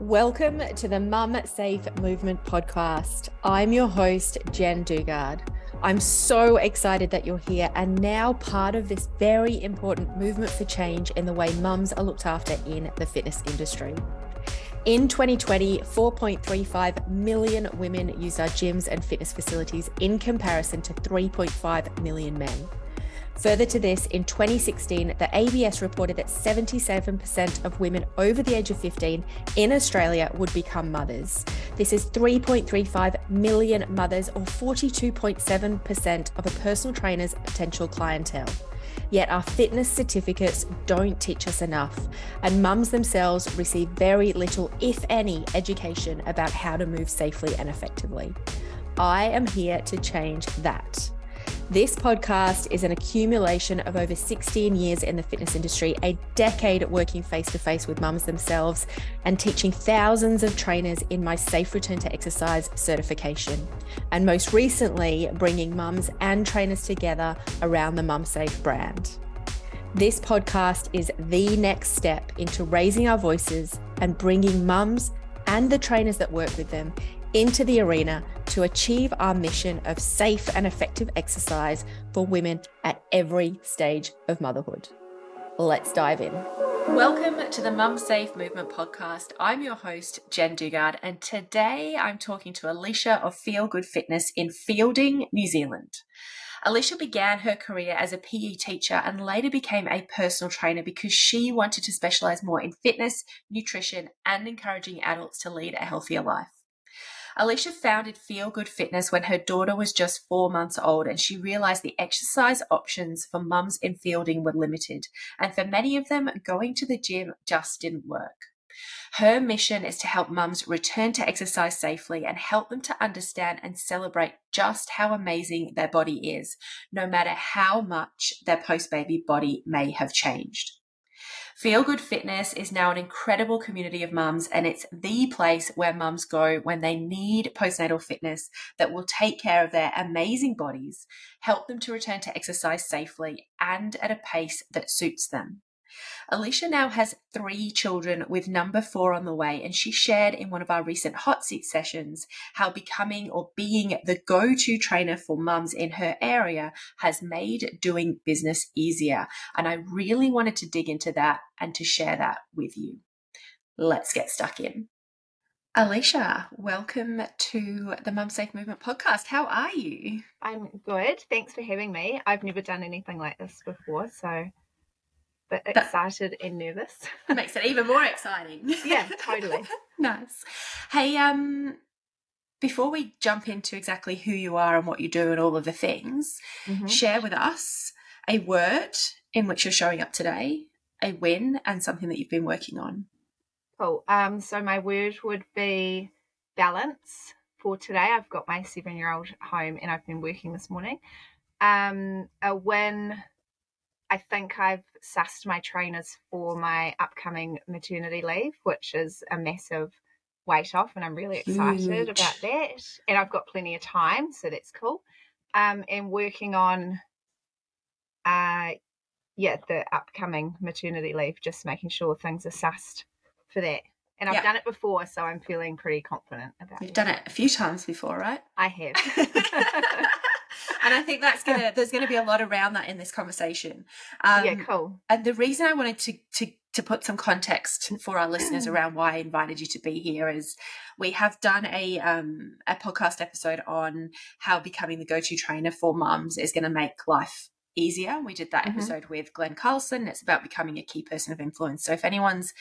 Welcome to the Mum Safe Movement podcast. I'm your host, Jen Dugard. I'm so excited that you're here and now part of this very important movement for change in the way mums are looked after in the fitness industry. In 2020, 4.35 million women used our gyms and fitness facilities in comparison to 3.5 million men. Further to this, in 2016, the ABS reported that 77% of women over the age of 15 in Australia would become mothers. This is 3.35 million mothers, or 42.7% of a personal trainer's potential clientele. Yet our fitness certificates don't teach us enough, and mums themselves receive very little, if any, education about how to move safely and effectively. I am here to change that. This podcast is an accumulation of over 16 years in the fitness industry, a decade working face to face with mums themselves, and teaching thousands of trainers in my Safe Return to Exercise certification. And most recently, bringing mums and trainers together around the Mum Safe brand. This podcast is the next step into raising our voices and bringing mums and the trainers that work with them into the arena to achieve our mission of safe and effective exercise for women at every stage of motherhood. Let's dive in. Welcome to the Mum Safe Movement podcast. I'm your host, Jen Dugard, and today I'm talking to Alicia of Feel Good Fitness in Fielding, New Zealand. Alicia began her career as a PE teacher and later became a personal trainer because she wanted to specialize more in fitness, nutrition, and encouraging adults to lead a healthier life. Alicia founded Feel Good Fitness when her daughter was just four months old, and she realized the exercise options for mums in fielding were limited. And for many of them, going to the gym just didn't work. Her mission is to help mums return to exercise safely and help them to understand and celebrate just how amazing their body is, no matter how much their post baby body may have changed. Feel Good Fitness is now an incredible community of mums, and it's the place where mums go when they need postnatal fitness that will take care of their amazing bodies, help them to return to exercise safely and at a pace that suits them. Alicia now has three children with number four on the way, and she shared in one of our recent hot seat sessions how becoming or being the go to trainer for mums in her area has made doing business easier. And I really wanted to dig into that and to share that with you. Let's get stuck in. Alicia, welcome to the Mum Safe Movement podcast. How are you? I'm good. Thanks for having me. I've never done anything like this before, so but excited that and nervous. makes it even more exciting. yeah, totally. nice. Hey, um, before we jump into exactly who you are and what you do and all of the things, mm-hmm. share with us a word in which you're showing up today, a win, and something that you've been working on. Cool. Um, so my word would be balance for today. I've got my seven year old home and I've been working this morning. Um, a win I think I've sussed my trainers for my upcoming maternity leave, which is a massive weight off, and I'm really excited Huge. about that. And I've got plenty of time, so that's cool. Um, and working on, uh, yeah, the upcoming maternity leave, just making sure things are sussed for that. And I've done it before, so I'm feeling pretty confident about it. You've done it a few times before, right? I have. and I think that's gonna there's gonna be a lot around that in this conversation. Um, yeah, cool. And the reason I wanted to to to put some context for our listeners around why I invited you to be here is we have done a um, a podcast episode on how becoming the go to trainer for mums is going to make life easier. We did that mm-hmm. episode with Glen Carlson. It's about becoming a key person of influence. So if anyone's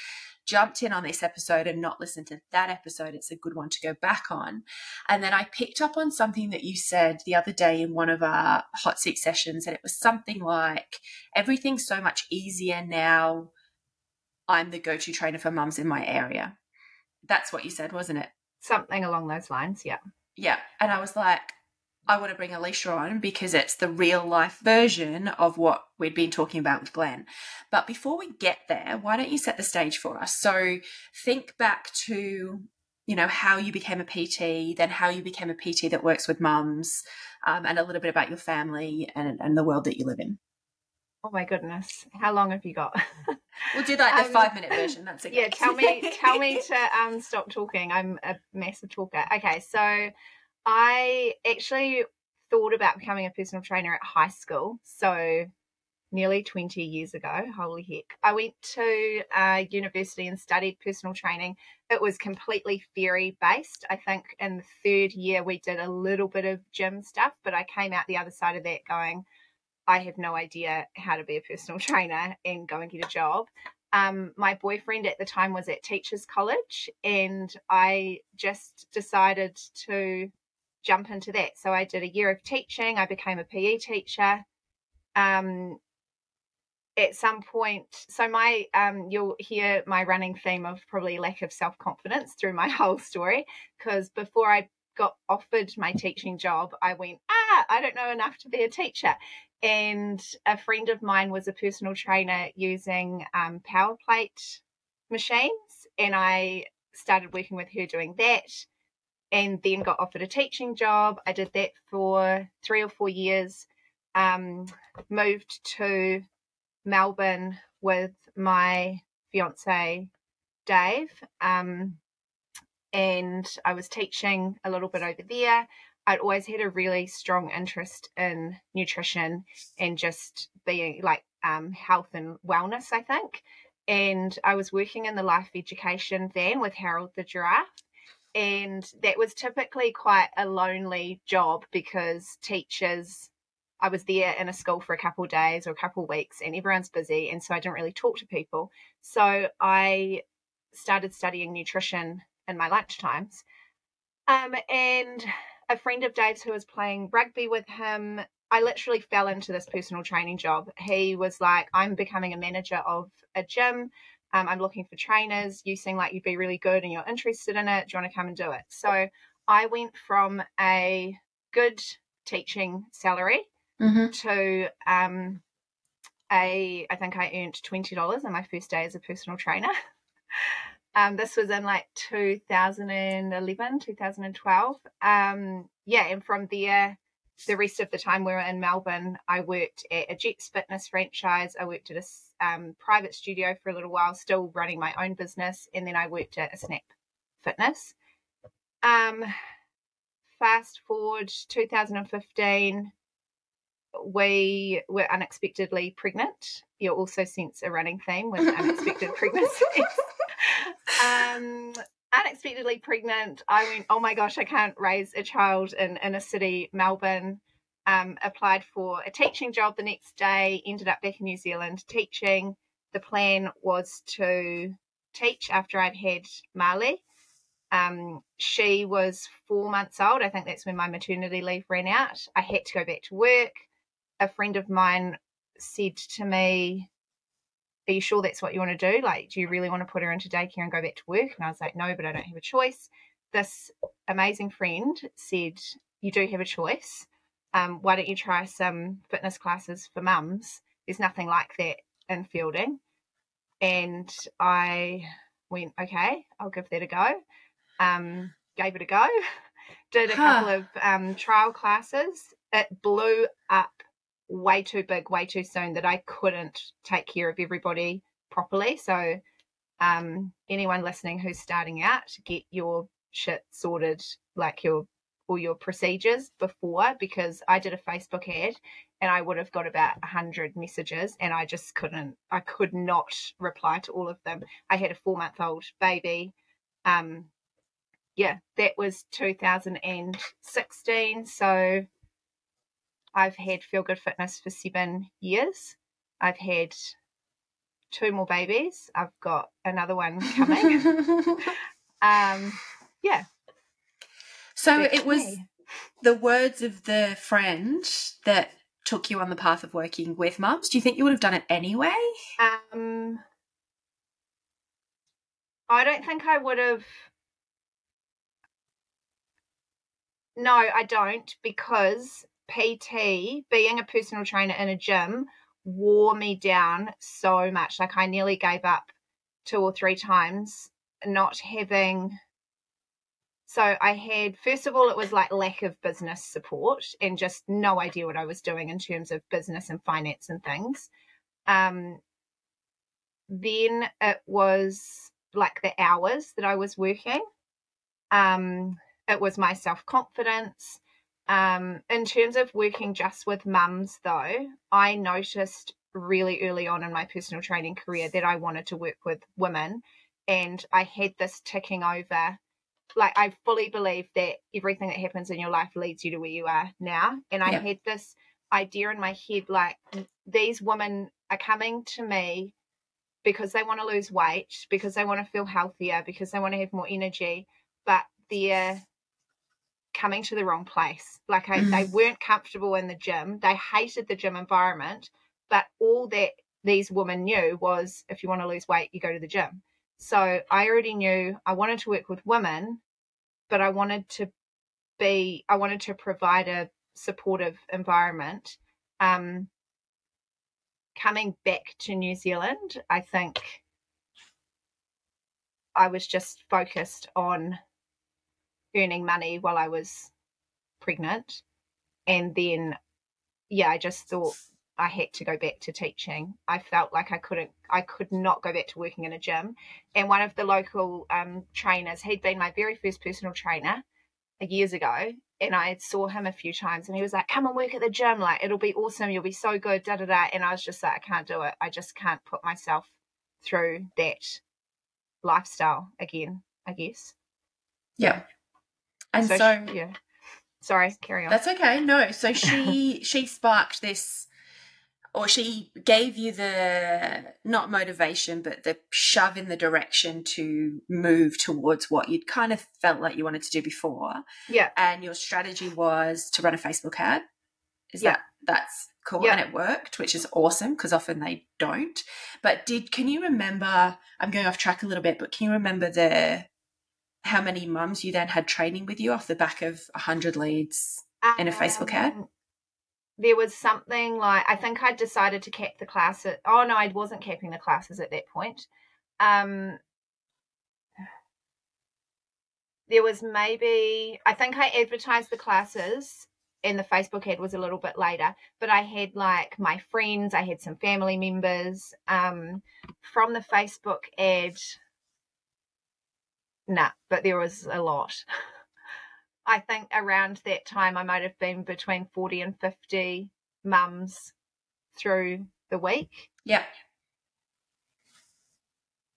jumped in on this episode and not listened to that episode, it's a good one to go back on. And then I picked up on something that you said the other day in one of our hot seat sessions, and it was something like, everything's so much easier now. I'm the go to trainer for mums in my area. That's what you said, wasn't it? Something along those lines, yeah. Yeah. And I was like, I want to bring Alicia on because it's the real life version of what we'd been talking about with Glen. But before we get there, why don't you set the stage for us? So think back to, you know, how you became a PT, then how you became a PT that works with mums, um, and a little bit about your family and, and the world that you live in. Oh my goodness. How long have you got? We'll do that in um, five minute version. That's it. Yeah, tell me tell me to um stop talking. I'm a massive talker. Okay, so I actually thought about becoming a personal trainer at high school. So nearly 20 years ago. Holy heck. I went to uh, university and studied personal training. It was completely theory based. I think in the third year we did a little bit of gym stuff, but I came out the other side of that going, I have no idea how to be a personal trainer and go and get a job. Um, my boyfriend at the time was at Teachers College, and I just decided to jump into that. So I did a year of teaching. I became a PE teacher. Um, at some point so my um you'll hear my running theme of probably lack of self-confidence through my whole story because before i got offered my teaching job i went ah i don't know enough to be a teacher and a friend of mine was a personal trainer using um, power plate machines and i started working with her doing that and then got offered a teaching job i did that for three or four years um, moved to Melbourne with my fiance Dave, um, and I was teaching a little bit over there. I'd always had a really strong interest in nutrition and just being like um, health and wellness, I think. And I was working in the life education van with Harold the giraffe. And that was typically quite a lonely job because teachers I was there in a school for a couple days or a couple weeks and everyone's busy and so I didn't really talk to people. So I started studying nutrition in my lunch times. Um, and a friend of Dave's who was playing rugby with him, I literally fell into this personal training job. He was like, I'm becoming a manager of a gym. Um, I'm looking for trainers. You seem like you'd be really good and you're interested in it. Do you want to come and do it? So I went from a good teaching salary mm-hmm. to um, a I think I earned twenty dollars on my first day as a personal trainer. um, this was in like 2011, 2012. Um, yeah, and from there, the rest of the time we were in Melbourne, I worked at a Jetts Fitness franchise. I worked at a um, private studio for a little while, still running my own business, and then I worked at a Snap Fitness. Um, fast forward 2015 we were unexpectedly pregnant. You'll also sense a running theme with unexpected pregnancies. um, unexpectedly pregnant, I went, oh my gosh, I can't raise a child in inner city Melbourne. Um, applied for a teaching job the next day, ended up back in New Zealand teaching. The plan was to teach after I'd had Marlee. Um, she was four months old. I think that's when my maternity leave ran out. I had to go back to work a friend of mine said to me, Are you sure that's what you want to do? Like, do you really want to put her into daycare and go back to work? And I was like, No, but I don't have a choice. This amazing friend said, You do have a choice. Um, why don't you try some fitness classes for mums? There's nothing like that in fielding. And I went, Okay, I'll give that a go. Um, gave it a go. Did a huh. couple of um, trial classes. It blew up way too big, way too soon that I couldn't take care of everybody properly. So, um, anyone listening who's starting out, get your shit sorted, like your all your procedures before, because I did a Facebook ad and I would have got about hundred messages, and I just couldn't. I could not reply to all of them. I had a four month old baby. Um, yeah, that was 2016. So I've had Feel Good Fitness for seven years. I've had two more babies. I've got another one coming. um, yeah. So That's it was me. the words of the friend that took you on the path of working with mums. Do you think you would have done it anyway? Um, I don't think I would have. No, I don't because PT, being a personal trainer in a gym, wore me down so much. Like I nearly gave up two or three times not having so I had first of all it was like lack of business support and just no idea what I was doing in terms of business and finance and things. Um, then it was like the hours that I was working. Um, it was my self confidence. Um, in terms of working just with mums, though, I noticed really early on in my personal training career that I wanted to work with women. And I had this ticking over. Like, I fully believe that everything that happens in your life leads you to where you are now. And I had this idea in my head like, these women are coming to me because they want to lose weight, because they want to feel healthier, because they want to have more energy, but they're coming to the wrong place. Like I, they weren't comfortable in the gym. They hated the gym environment, but all that these women knew was if you want to lose weight, you go to the gym. So I already knew I wanted to work with women, but I wanted to be, I wanted to provide a supportive environment. Um, coming back to New Zealand, I think I was just focused on earning money while I was pregnant. And then, yeah, I just thought I had to go back to teaching. I felt like I couldn't, I could not go back to working in a gym. And one of the local um, trainers, he'd been my very first personal trainer years ago and I saw him a few times and he was like, Come and work at the gym, like it'll be awesome, you'll be so good, da da da. And I was just like, I can't do it. I just can't put myself through that lifestyle again, I guess. Yeah. And so, so yeah. Sorry, carry on. That's okay. No. So she she sparked this or she gave you the not motivation but the shove in the direction to move towards what you'd kind of felt like you wanted to do before yeah and your strategy was to run a facebook ad is yeah. that that's cool yeah. and it worked which is awesome because often they don't but did can you remember i'm going off track a little bit but can you remember the how many mums you then had training with you off the back of 100 leads in a facebook ad um, there was something like I think I decided to cap the classes. Oh no, I wasn't capping the classes at that point. Um, there was maybe I think I advertised the classes and the Facebook ad was a little bit later, but I had like my friends, I had some family members um, from the Facebook ad. Nah, but there was a lot. I think around that time I might have been between 40 and 50 mums through the week. Yeah.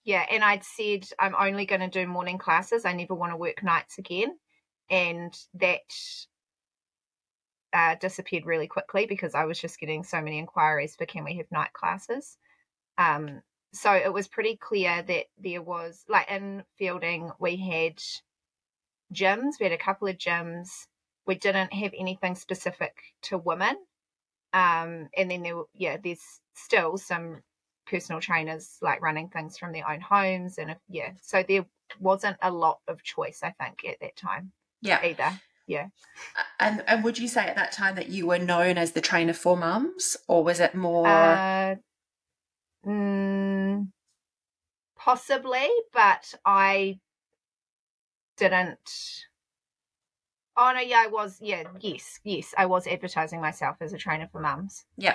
Yeah, and I'd said I'm only going to do morning classes. I never want to work nights again. And that uh, disappeared really quickly because I was just getting so many inquiries for can we have night classes. Um, so it was pretty clear that there was, like in fielding, we had gyms. We had a couple of gyms. We didn't have anything specific to women. Um, and then there, were, yeah, there's still some personal trainers like running things from their own homes, and if, yeah, so there wasn't a lot of choice, I think, at that time. Yeah, either. Yeah. And and would you say at that time that you were known as the trainer for mums, or was it more? Uh, mm, possibly, but I didn't Oh no, yeah, I was. Yeah, yes, yes, I was advertising myself as a trainer for mums. Yeah.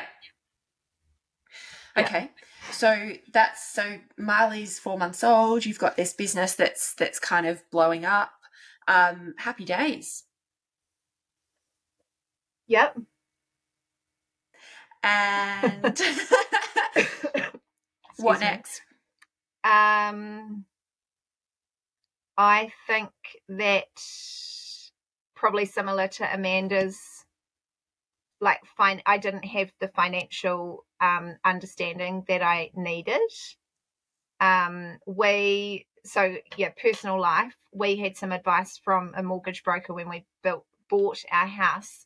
Okay, yeah. so that's so Marlee's four months old. You've got this business that's that's kind of blowing up. Um, happy days. Yep. And what next? Um, I think that probably similar to Amanda's like fine I didn't have the financial um, understanding that I needed. Um, we so yeah, personal life. We had some advice from a mortgage broker when we built bought our house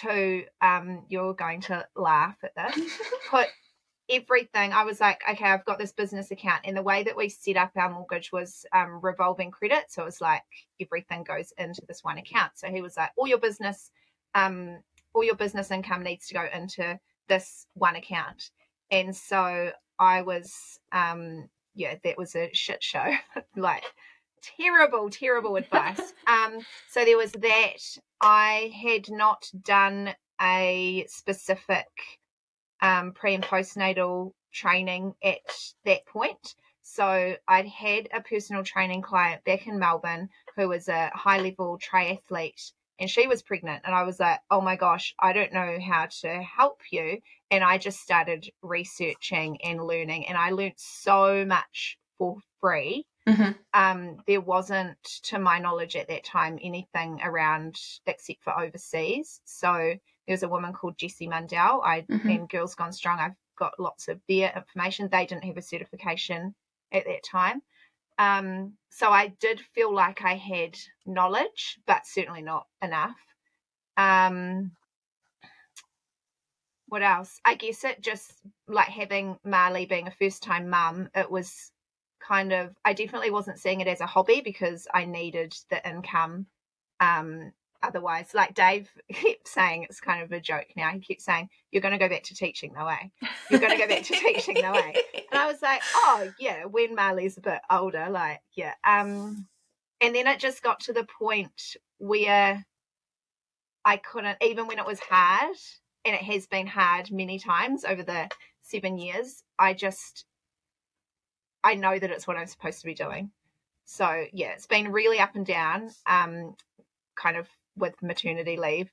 to um, you're going to laugh at this. Put everything i was like okay i've got this business account. And the way that we set up our mortgage was um, revolving credit. So it was like everything goes into this one account. So he was like all your business um, all your business income needs to go into this one account. And so i was um, yeah that was a shit show. Like terrible terrible advice. Um so there was that. I had not done a specific um, pre and postnatal training at that point. So I'd had a personal training client back in Melbourne who was a high level triathlete and she was pregnant and I was like, "Oh my gosh, I don't know how to help you." And I just started researching and learning and I learned so much for free. Mm-hmm. Um, there wasn't, to my knowledge at that time, anything around except for overseas. So there's a woman called Jessie Mundell. I Mhm. and Girls Gone Strong. I've got lots of their information. They didn't have a certification at that time. Um, so I did feel like I had knowledge, but certainly not enough. Um, what else? I guess it just like having Marlee being a first time mum, it was kind of I definitely wasn't seeing it as a hobby because I needed the income. Um, otherwise, like Dave kept saying, it's kind of a joke now. He keeps saying, You're gonna go back to teaching, no way. You're gonna go back to teaching, no way. And I was like, Oh yeah, when Marlee's a bit older, like, yeah. Um and then it just got to the point where I couldn't even when it was hard, and it has been hard many times over the seven years, I just I know that it's what I'm supposed to be doing. So yeah, it's been really up and down, um, kind of with maternity leave.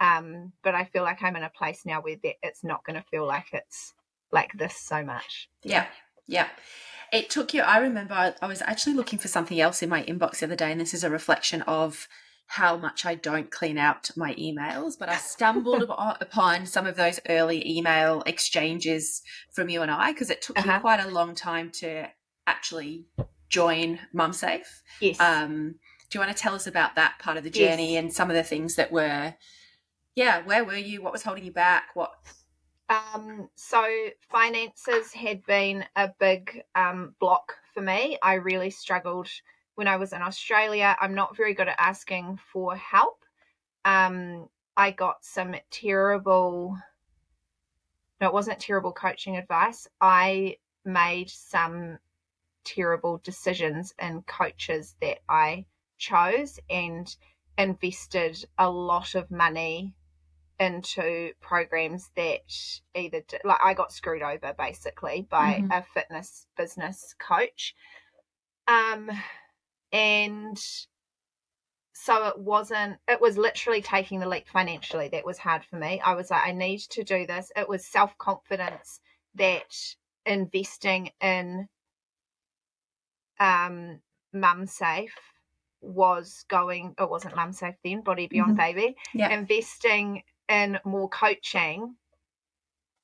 Um, but I feel like I'm in a place now where that it's not going to feel like it's like this so much. Yeah, yeah. It took you, I remember I, I was actually looking for something else in my inbox the other day, and this is a reflection of how much I don't clean out my emails, but I stumbled upon some of those early email exchanges from you and I because it took Uh-huh. quite a long time to actually join MumSafe. Yes. Um, do you want to tell us about that part of the Yes. journey and some of the things that were, yeah, where were you? What was holding you back? What? Um, so finances had been a big um, block for me. I really struggled when I was in Australia. I'm not very good at asking for help. Um, I got some terrible, no, it wasn't terrible coaching advice. I made some terrible decisions in coaches that I chose and invested a lot of money into programs that either did, like I got screwed over basically by Mhm. a fitness business coach. Um and so it wasn't it was literally taking the leap financially that was hard for me. I was like I need to do this. It was self-confidence that investing in um mum safe was going it wasn't mum safe then body beyond Mhm. baby Yeah. investing in more coaching,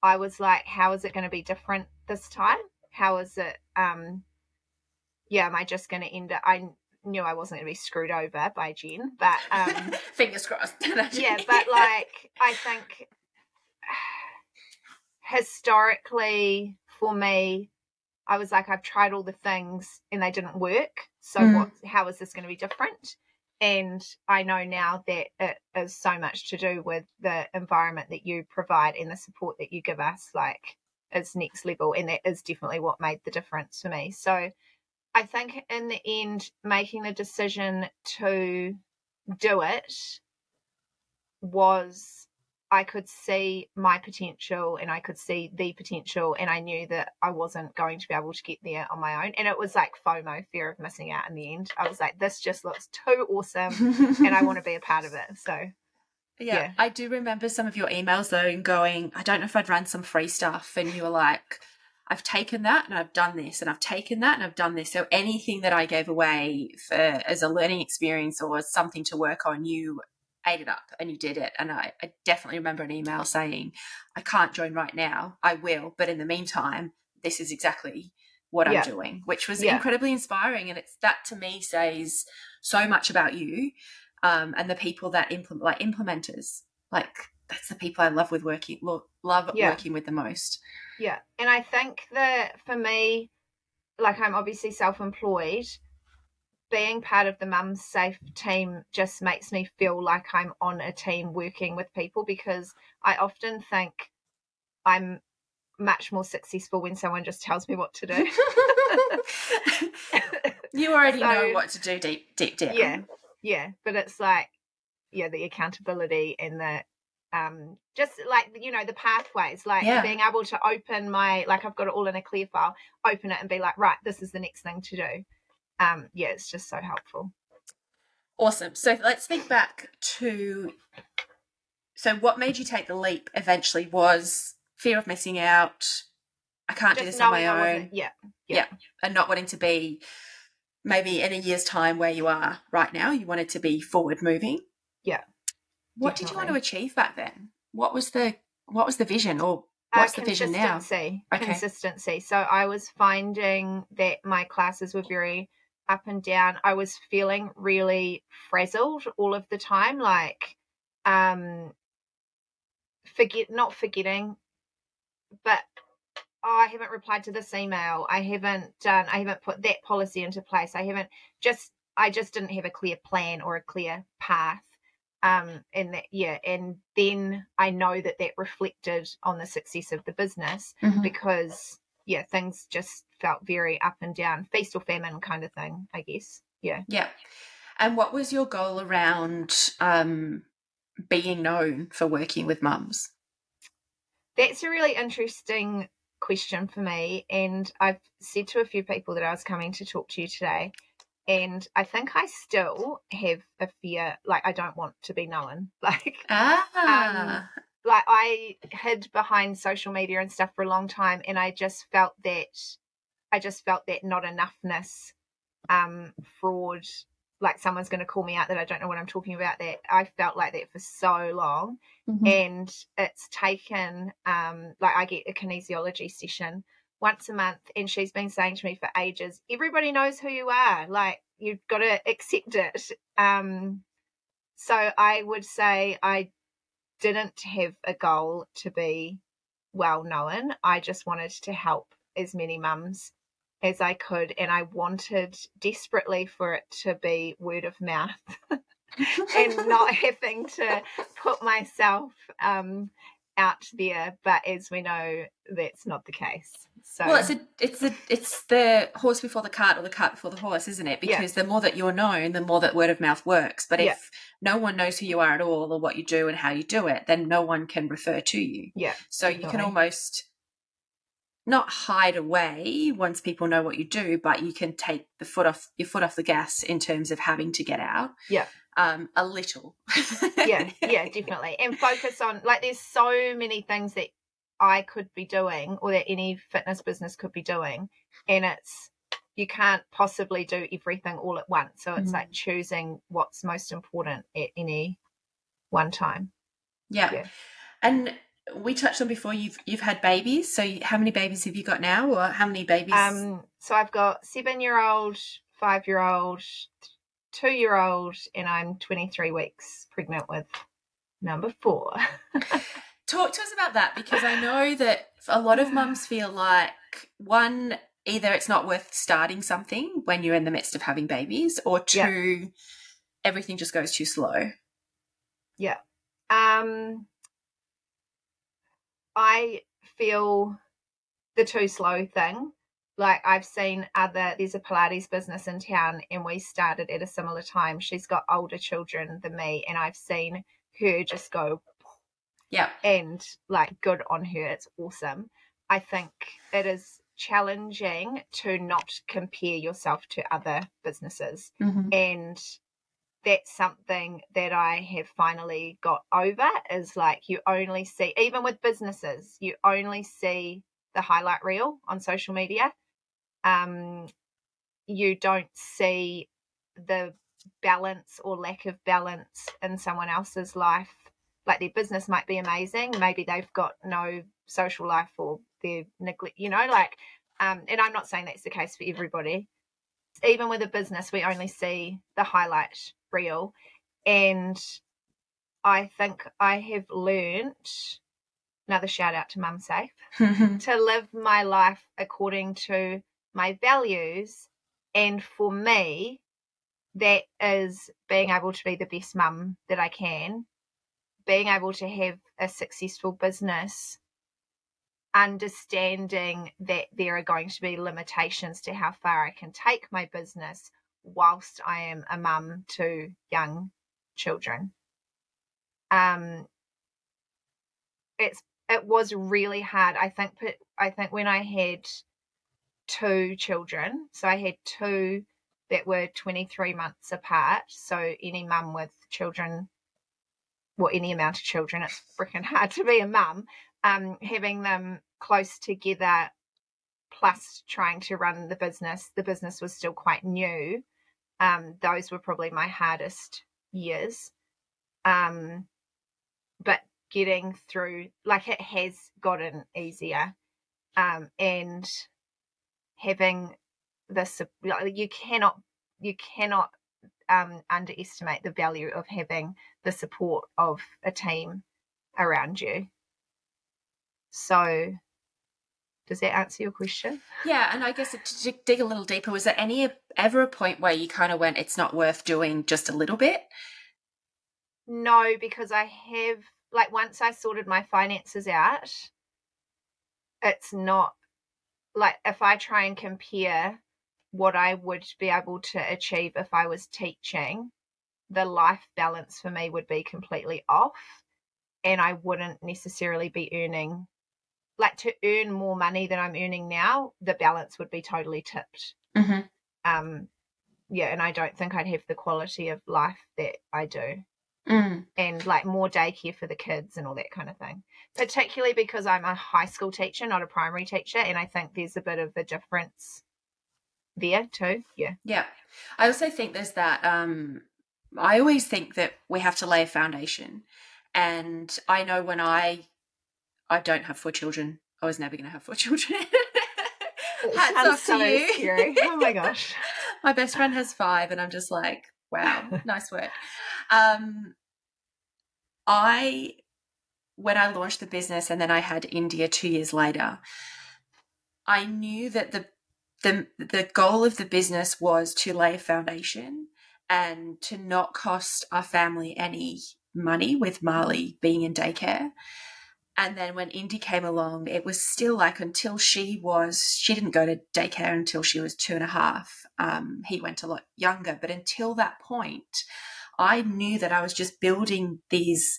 I was like, how is it going to be different this time? How is it? Um, yeah, am I just going to end up? I knew I wasn't going to be screwed over by Jen, but um, Fingers crossed. yeah, but like, I think historically for me, I was like, I've tried all the things and they didn't work. So Mm. what? How is this going to be different? And I know now that it is so much to do with the environment that you provide and the support that you give us. Like, it's next level, and that is definitely what made the difference for me. So, I think in the end, making the decision to do it was I could see my potential and I could see the potential, and I knew that I wasn't going to be able to get there on my own. And it was like FOMO, fear of missing out in the end. I was like, this just looks too awesome, and I want to be a part of it. So, Yeah, Yeah. I do remember some of your emails though, and going, I don't know if I'd run some free stuff, and you were like, I've taken that and I've done this, and I've taken that and I've done this. So anything that I gave away for as a learning experience or something to work on, you ate it up and you did it. And I, I definitely remember an email saying, I can't join right now. I will, but in the meantime, this is exactly what I'm doing, which was Yeah. incredibly inspiring. And it's that to me says so much about you um, and the people that implement like implementers like that's the people i love with working lo- love Yeah. working with the most yeah. And I think that for me, like, I'm obviously self employed. Being part of the Mums Safe team just makes me feel like I'm on a team working with people because I often think I'm much more successful when someone just tells me what to do. you already know what to do deep deep down yeah, yeah. But it's like, yeah, the accountability and the um just like you know the pathways like Yeah. being able to open my like i've got it all in a clear file open it and be like right this is the next thing to do um yeah it's just so helpful Awesome. So let's think back to so what made you take the leap eventually was fear of missing out. I can't do this on my own wasn't yeah and not wanting to be maybe in a year's time where you are right now. You wanted to be forward moving. Yeah, What did you want to achieve back then? What was the what was the vision or Uh, what's the vision now? consistency, Okay. Consistency. So I was finding that my classes were very up and down. I was feeling really frazzled all of the time, like um forget not forgetting, but oh, I haven't replied to this email. I haven't done I haven't put that policy into place. I haven't just I just didn't have a clear plan or a clear path um and that yeah and then i know that that reflected on the success of the business Mhm. because yeah things just felt very up and down feast or famine kind of thing i guess yeah Yeah. And what was your goal around um, being known for working with mums? that's a really interesting question for me and i've said to a few people that i was coming to talk to you today and i think i still have a fear like i don't want to be known like Ah, like I hid behind social media and stuff for a long time and I just felt that I just felt that not enoughness um fraud like someone's going to call me out that I don't know what I'm talking about that I felt like that for so long. Mhm. and it's taken um like I get a kinesiology session once a month and she's been saying to me for ages everybody knows who you are. Like you've got to accept it. Um so I would say I didn't have a goal to be well known. I just wanted to help as many mums as I could, and I wanted desperately for it to be word of mouth and not having to put myself um, out there. But as we know, that's not the case. So well, it's a, it's a, it's the horse before the cart or the cart before the horse, isn't it? Yeah. Because the more that you're known, the more that word of mouth works. But if Yeah. no one knows who you are at all or what you do and how you do it, then no one can refer to you. yeah, So you can almost not hide away once people know what you do, but you can take the foot off your foot off the gas in terms of having to get out. Yeah um, a little. yeah, yeah, definitely. And focus on like there's so many things that I could be doing or that any fitness business could be doing. And it's you can't possibly do everything all at once. So it's mm. like choosing what's most important at any one time. Yeah. yeah. And we touched on before you've you've had babies. So how many babies have you got now or how many babies? Um so I've got 7-year-old, 5-year-old, two year old, and I'm twenty three weeks pregnant with number four. Talk to us about that because I know that a lot of mums feel like one, either it's not worth starting something when you're in the midst of having babies, or two, everything just goes too slow. Yeah. Um, I feel the too slow thing. Like I've seen other, there's a Pilates business in town, and we started at a similar time. She's got older children than me, and I've seen her just go Yeah. and like good on her. It's awesome. I think it is challenging to not compare yourself to other businesses Mm-hmm. and that's something that I have finally got over is like you only see even with businesses you only see the highlight reel on social media um you don't see the balance or lack of balance in someone else's life like their business might be amazing maybe they've got no social life or they're neglect you know like um and I'm not saying that's the case for everybody even with a business, we only see the highlight reel. And I think I have learned another shout out to Mum Safe to live my life according to my values. And for me, that is being able to be the best mum that I can, being able to have a successful business, understanding that there are going to be limitations to how far I can take my business whilst I am a mum to young children. Um, it's it was really hard. I think I think when I had two children, so I had two that were 23 months apart. So any mum with children, well, any amount of children, it's freaking hard to be a mum. Um, having them close together, plus trying to run the business. The business was still quite new. Um, those were probably my hardest years. Um, but getting through, like it has gotten easier. Um, and having this, you cannot, you cannot um, underestimate the value of having the support of a team around you. So, does that answer your question? Yeah, and I guess to dig a little deeper, was there any ever a point where you kind of went, "It's not worth doing just a little bit"? No, because I have like once I sorted my finances out, it's not like if I try and compare what I would be able to achieve if I was teaching, the life balance for me would be completely off. And I wouldn't necessarily be earning, like to earn more money than I'm earning now, the balance would be totally tipped. Mm-hmm. Um, yeah, and I don't think I'd have the quality of life that I do mm. and like more daycare for the kids and all that kind of thing. Particularly because I'm a high school teacher, not a primary teacher, and I think there's a bit of a difference there too. Yeah. Yeah. I also think there's that um I always think that we have to lay a foundation. And I know when I I don't have four children, I was never gonna have four children. Hats off so to you. Scary. Oh my gosh. my best friend has five and I'm just like, wow, nice work. Um I when I launched the business and then I had India two years later, I knew that the the the goal of the business was to lay a foundation and to not cost our family any money with Marlee being in daycare. And then when Indy came along, it was still like until she was, she didn't go to daycare until she was two and a half. Um, he went a lot younger. But until that point, I knew that I was just building these,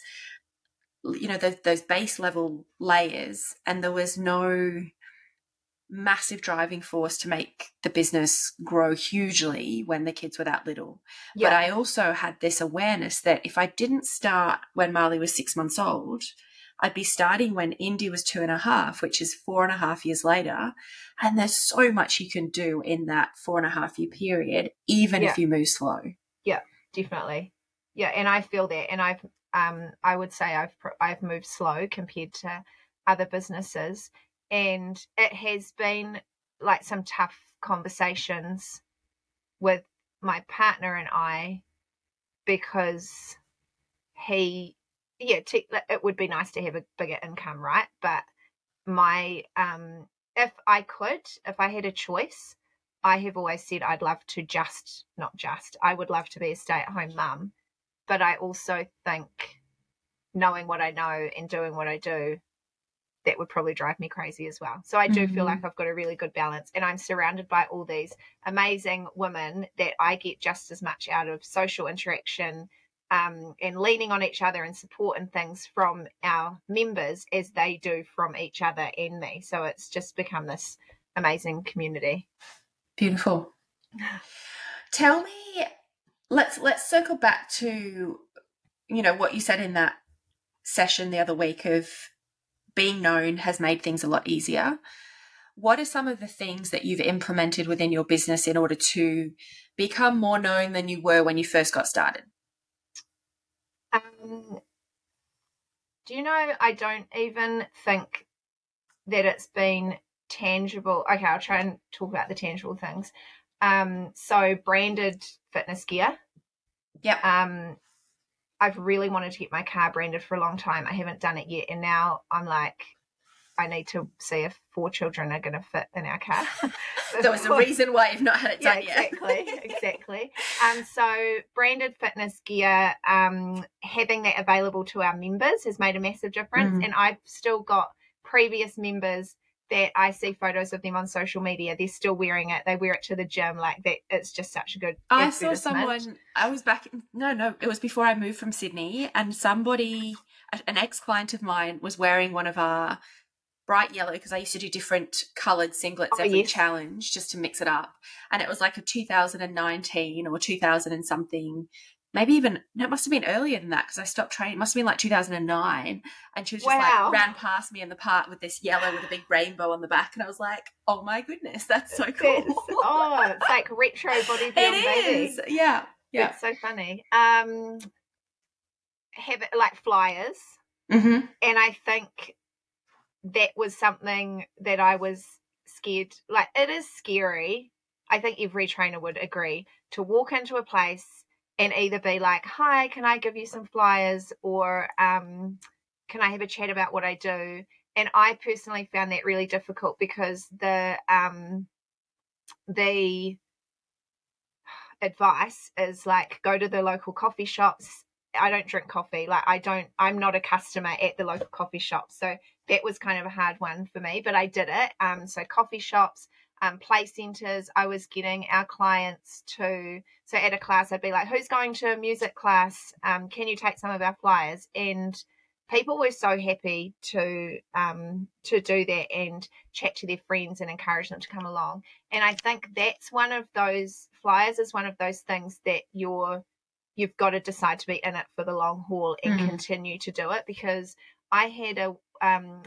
you know, the, those base level layers, and there was no massive driving force to make the business grow hugely when the kids were that little. Yeah. But I also had this awareness that if I didn't start when Marlee was six months old, I'd be starting when Indy was two and a half, which is four and a half years later. And there's so much you can do in that four and a half year period, even yeah. if you move slow. Definitely. Yeah, and I feel that, and I've, um, I would say I've I've moved slow compared to other businesses, and it has been like some tough conversations with my partner and I because he yeah it would be nice to have a bigger income right but my um if I could if I had a choice I have always said I'd love to just not just I would love to be a stay-at-home mum but I also think knowing what I know and doing what I do that would probably drive me crazy as well. So I do mm-hmm. feel like I've got a really good balance and I'm surrounded by all these amazing women that I get just as much out of social interaction um, and leaning on each other and support and things from our members as they do from each other and me. So it's just become this amazing community. Beautiful. Tell me let's let's circle back to you know what you said in that session the other week of being known has made things a lot easier. What are some of the things that you've implemented within your business in order to become more known than you were when you first got started? Um, do you know, I don't even think that it's been tangible. Okay, I'll try and talk about the tangible things. Um, so branded fitness gear. Yeah. Um, I've really wanted to get my car branded for a long time. I haven't done it yet, and now I'm like, I need to see if four children are going to fit in our car. there was a reason why you've not had it done yeah, exactly, yet. exactly. Um, so branded fitness gear, um, having that available to our members has made a massive difference, mm. and I've still got previous members that I see photos of them on social media, they're still wearing it. They wear it to the gym. Like that, it's just such a good. I saw someone. I was back. No, no, it was before I moved from Sydney, and somebody, an ex client of mine was wearing one of our bright yellow because I used to do different coloured singlets Oh, every yes. challenge just to mix it up. And it was like a 2019 or 2000 and something, maybe even, no, it must have been earlier than that because I stopped training. It must have been like 2009. And she was just Wow. like, ran past me in the park with this yellow with a big rainbow on the back. And I was like, oh my goodness, that's so cool. It's, oh, it's like retro bodybuilding it baby. Yeah. Yeah. It's so funny. Um, have it like flyers, hmm and I think that was something that I was scared. Like it is scary. I think every trainer would agree to walk into a place and either be like, "Hi, can I give you some flyers?" or um, "Can I have a chat about what I do?" And I personally found that really difficult because the um, the advice is like go to the local coffee shops. I don't drink coffee. Like I don't I'm not a customer at the local coffee shop. So that was kind of a hard one for me, but I did it. Um so coffee shops, um play centers, I was getting our clients to so at a class I'd be like, Who's going to a music class? Um, can you take some of our flyers? And people were so happy to um to do that and chat to their friends and encourage them to come along and i think that's one of those flyers is one of those things that you're you've got to decide to be in it for the long haul and Mm. continue to do it because i had a um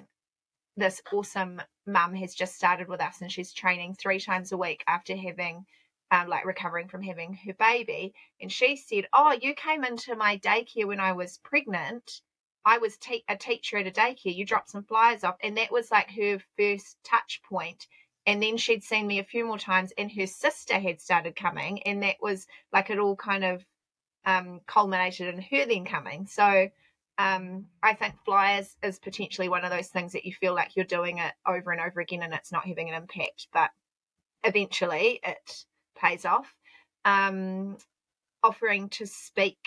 this awesome mum has just started with us and she's training three times a week after having um, like recovering from having her baby and she said oh you came into my daycare when i was pregnant I was te- a teacher at a daycare. You dropped some flyers off, and that was like her first touch point. And then she'd seen me a few more times, and her sister had started coming, and that was like it all kind of um, culminated in her then coming. So um, I think flyers is potentially one of those things that you feel like you're doing it over and over again, and it's not having an impact, but eventually it pays off. Um, offering to speak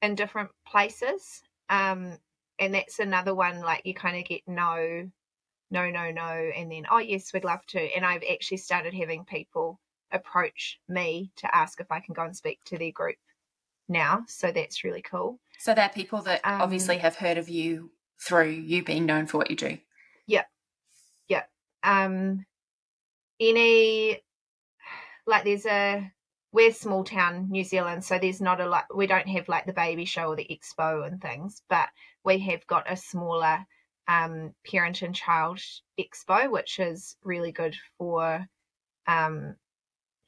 in different places um and that's another one like you kind of get no no no no and then oh yes we'd love to and i've actually started having people approach me to ask if i can go and speak to their group now so that's really cool So they're people that Um, obviously have heard of you through you being known for what you do. Yeah. Yeah. Um any like there's a we're small town new zealand so there's not a lot we don't have like the baby show or the expo and things but we have got a smaller um parent and child expo which is really good for um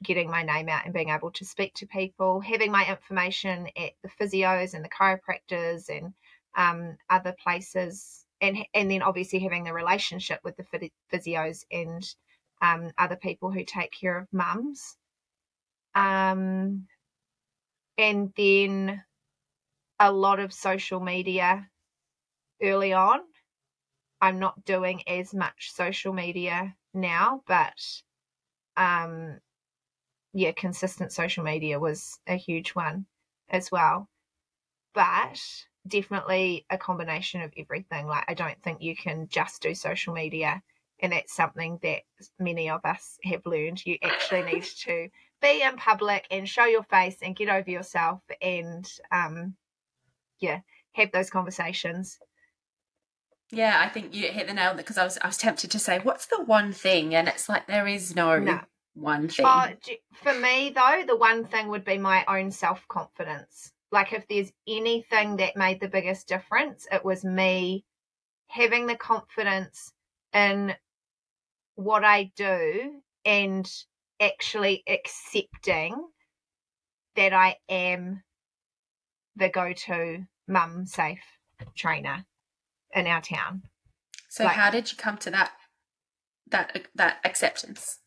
getting my name out and being able to speak to people having my information at the physios and the chiropractors and um, other places and and then obviously having the relationship with the physios and um, other people who take care of mums. Um, and then a lot of social media early on. I'm not doing as much social media now but um yeah consistent social media was a huge one as well but definitely a combination of everything. Like, I don't think you can just do social media. And that's something that many of us have learned. You actually need to be in public and show your face and get over yourself and, um, yeah, have those conversations. Yeah, I think you hit the nail because I was I was tempted to say, what's the one thing? And it's like there is no, No. One thing. Oh, for me, though, the one thing would be my own self confidence. Like, if there's anything that made the biggest difference, it was me having the confidence in what I do and actually accepting that I am the go to mum safe trainer in our town. so like- how did you come to that that that acceptance?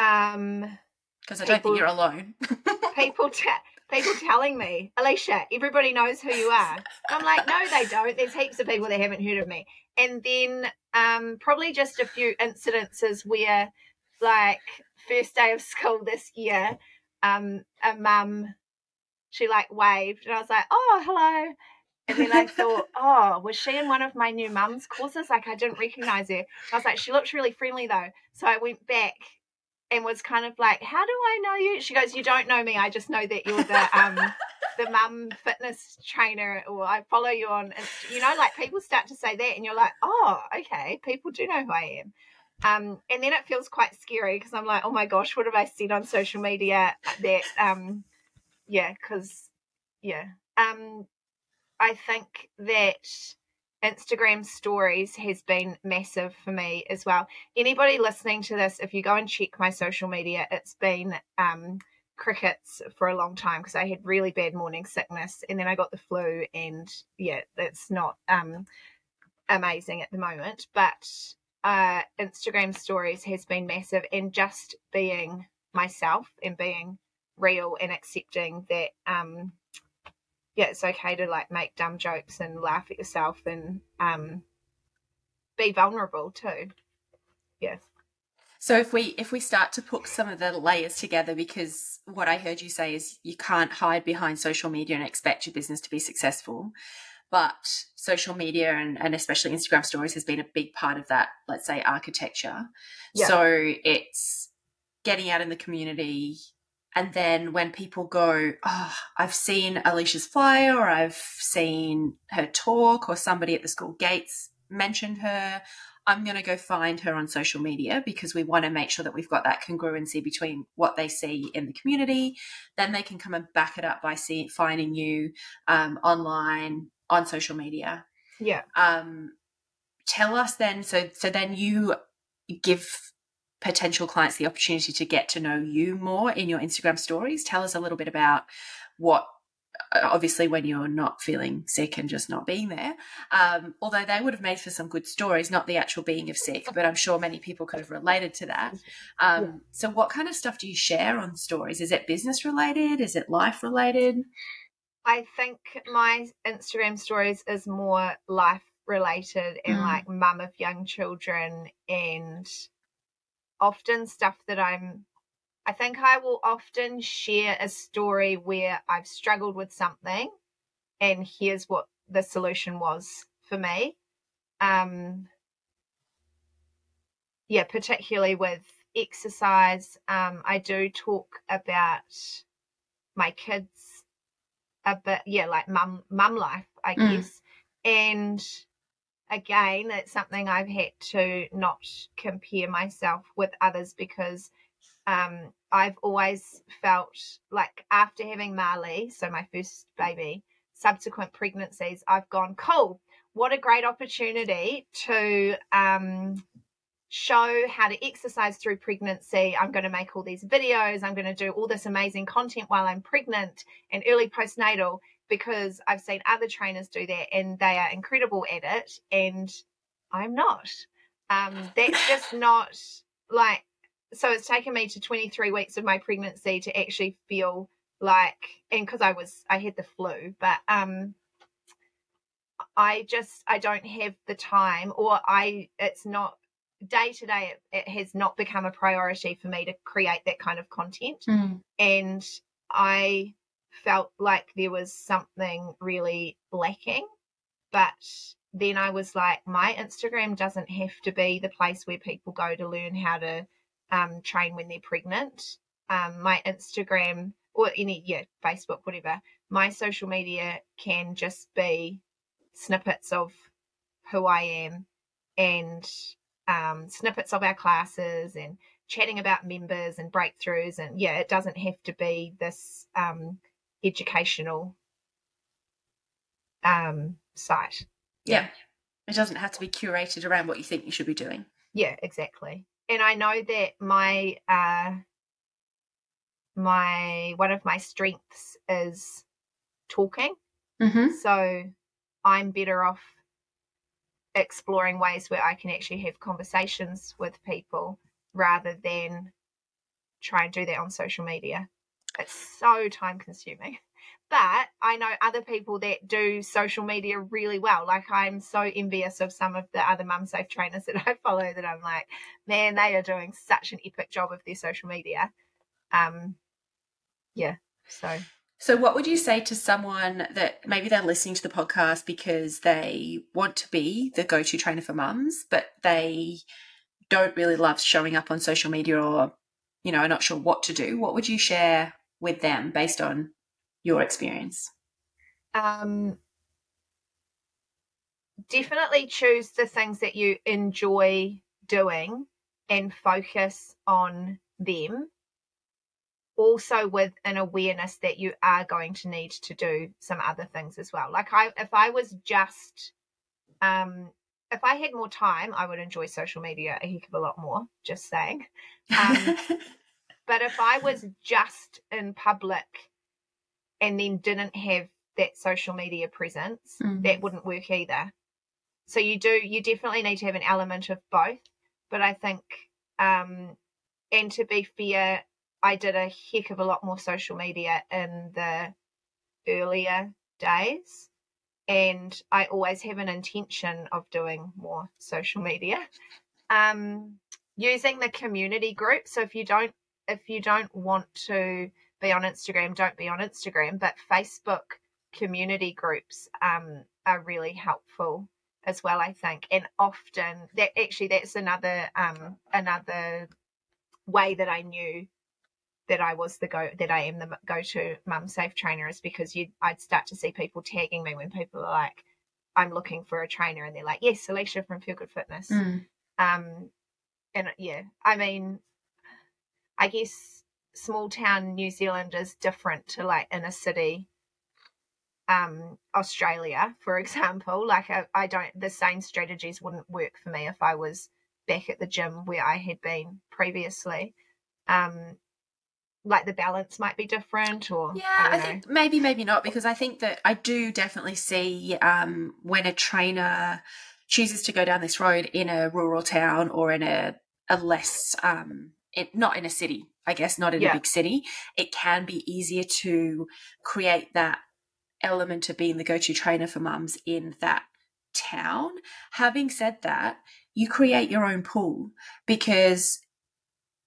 Um, Because I don't People- think you're alone. people te- people telling me, Alicia, everybody knows who you are. I'm like, no, they don't. There's heaps of people that haven't heard of me. And then um, probably just a few incidences where, like, first day of school this year, um, a mum, she like waved, and I was like, oh, hello. And then I thought, oh, was she in one of my new mum's courses? Like, I didn't recognize her. I was like, she looks really friendly though. So I went back and was kind of like, "How do I know you?" She goes, "You don't know me. I just know that you're the um the mum fitness trainer, or I follow you on, you know, like people start to say that, and you're like, oh, okay, people do know who I am. Um, and then it feels quite scary because I'm like, oh my gosh, what have I seen on social media that, um, yeah, because, yeah. Um, I think that Instagram stories has been massive for me as well. Anybody listening to this, if you go and check my social media, it's been um, crickets for a long time because I had really bad morning sickness and then I got the flu and yeah, it's not um, amazing at the moment. But uh, Instagram stories has been massive and just being myself and being real and accepting that um, yeah, it's okay to like make dumb jokes and laugh at yourself and um, be vulnerable too. Yes. So if we if we start to put some of the layers together, because what I heard you say is you can't hide behind social media and expect your business to be successful. But social media and, and especially Instagram stories has been a big part of that, let's say, architecture. Yeah. So it's getting out in the community, and then when people go, oh, I've seen Alicia's flyer or I've seen her talk or somebody at the school gates mentioned her, I'm going to go find her on social media because we want to make sure that we've got that congruency between what they see in the community. Then they can come and back it up by seeing, finding you um, online on social media. Yeah. Um, tell us then. So so then you give potential clients the opportunity to get to know you more in your Instagram stories. Tell us a little bit about what uh, obviously when you're not feeling sick and just not being there um, although they would have made for some good stories not the actual being of sick but i'm sure many people could have related to that um, yeah. so what kind of stuff do you share on stories is it business related is it life related i think my instagram stories is more life related and mm. like mum of young children and often stuff that I'm I think I will often share a story where I've struggled with something and here's what the solution was for me. Um yeah, particularly with exercise. Um I do talk about my kids a bit yeah, like mum mum life, I mm. guess. And again, it's something I've had to not compare myself with others because um, I've always felt like after having Marlee, so my first baby, subsequent pregnancies, I've gone, cool, what a great opportunity to um, show how to exercise through pregnancy. I'm going to make all these videos. I'm going to do all this amazing content while I'm pregnant and early postnatal because I've seen other trainers do that and they are incredible at it and I'm not. Um, that's just not like, so it's taken me to 23 weeks of my pregnancy to actually feel like, and because I was, I had the flu, but, um, I just, I don't have the time or I, it's not, day to day it, it, has not become a priority for me to create that kind of content mm. and i felt like there was something really lacking. But then I was like, my Instagram doesn't have to be the place where people go to learn how to um, train when they're pregnant. Um, my Instagram or any, yeah, Facebook, whatever, my social media can just be snippets of who I am and um, snippets of our classes and chatting about members and breakthroughs. And yeah, it doesn't have to be this um, educational um, site. Yeah. yeah. It doesn't have to be curated around what you think you should be doing. Yeah, exactly. And I know that my uh my one of my strengths is talking. Mm-hmm. So I'm better off exploring ways where I can actually have conversations with people rather than try and do that on social media. It's so time consuming. But I know other people that do social media really well. Like I'm so envious of some of the other mum safe trainers that I follow that I'm like, man, they are doing such an epic job of their social media. Um yeah. So so, what would you say to someone that maybe they're listening to the podcast because they want to be the go to trainer for mums, but they don't really love showing up on social media or, you know, are not sure what to do? What would you share with them based on your experience? Um, definitely choose the things that you enjoy doing and focus on them. Also, with an awareness that you are going to need to do some other things as well. Like I, if I was just, um, if I had more time, I would enjoy social media a heck of a lot more. Just saying. Um, but if I was just in public and then didn't have that social media presence, Mm. that wouldn't work either. So you do, you definitely need to have an element of both. But I think, um, and to be fair, I did a heck of a lot more social media in the earlier days. And I always have an intention of doing more social media. Um, using the community group. So if you don't if you don't want to be on Instagram, don't be on Instagram. But Facebook community groups um, are really helpful as well, I think. And often that actually that's another um, another way that I knew that I was the go that I am the go to mum safe trainer is because you I'd start to see people tagging me when people are like, I'm looking for a trainer and they're like, Yes, Alicia from Feel Good Fitness. Mm. Um and yeah, I mean I guess small town New Zealand is different to like inner city um Australia, for example. Like I, I don't the same strategies wouldn't work for me if I was back at the gym where I had been previously. Um like the balance might be different or Yeah, I, I, think maybe, maybe not, because I think that I do definitely see um, when a trainer chooses to go down this road in a rural town or in a, a less, um, it, not in a city, I guess, not in Yeah. a big city, it can be easier to create that element of being the go to trainer for mums in that town. Having said that, you create your own pool because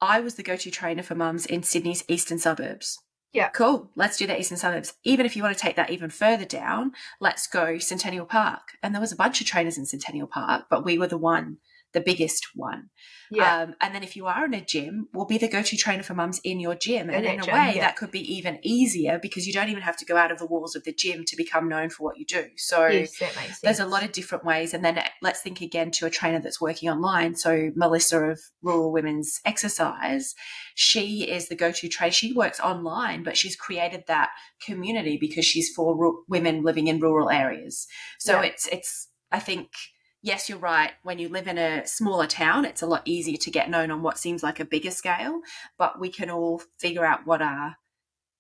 I was the go to trainer for mums in Sydney's eastern suburbs. Yeah. Cool. Let's do the eastern suburbs. Even if you want to take that even further down, let's go Centennial Park. And there was a bunch of trainers in Centennial Park, but we were the one, the biggest one. yeah, Um, and then if you are in a gym, we'll be the go-to trainer for mums in your gym. And that in a gym, way, yeah. that could be even easier because you don't even have to go out of the walls of the gym to become known for what you do. So yes, that makes sense. there's a lot of different ways. And then let's think again to a trainer that's working online. So Melissa of Rural Women's Exercise, she is the go-to trainer. She works online, but she's created that community because she's for ru- women living in rural areas. So Yeah. it's it's I think yes, you're right. When you live in a smaller town, it's a lot easier to get known on what seems like a bigger scale. But we can all figure out what our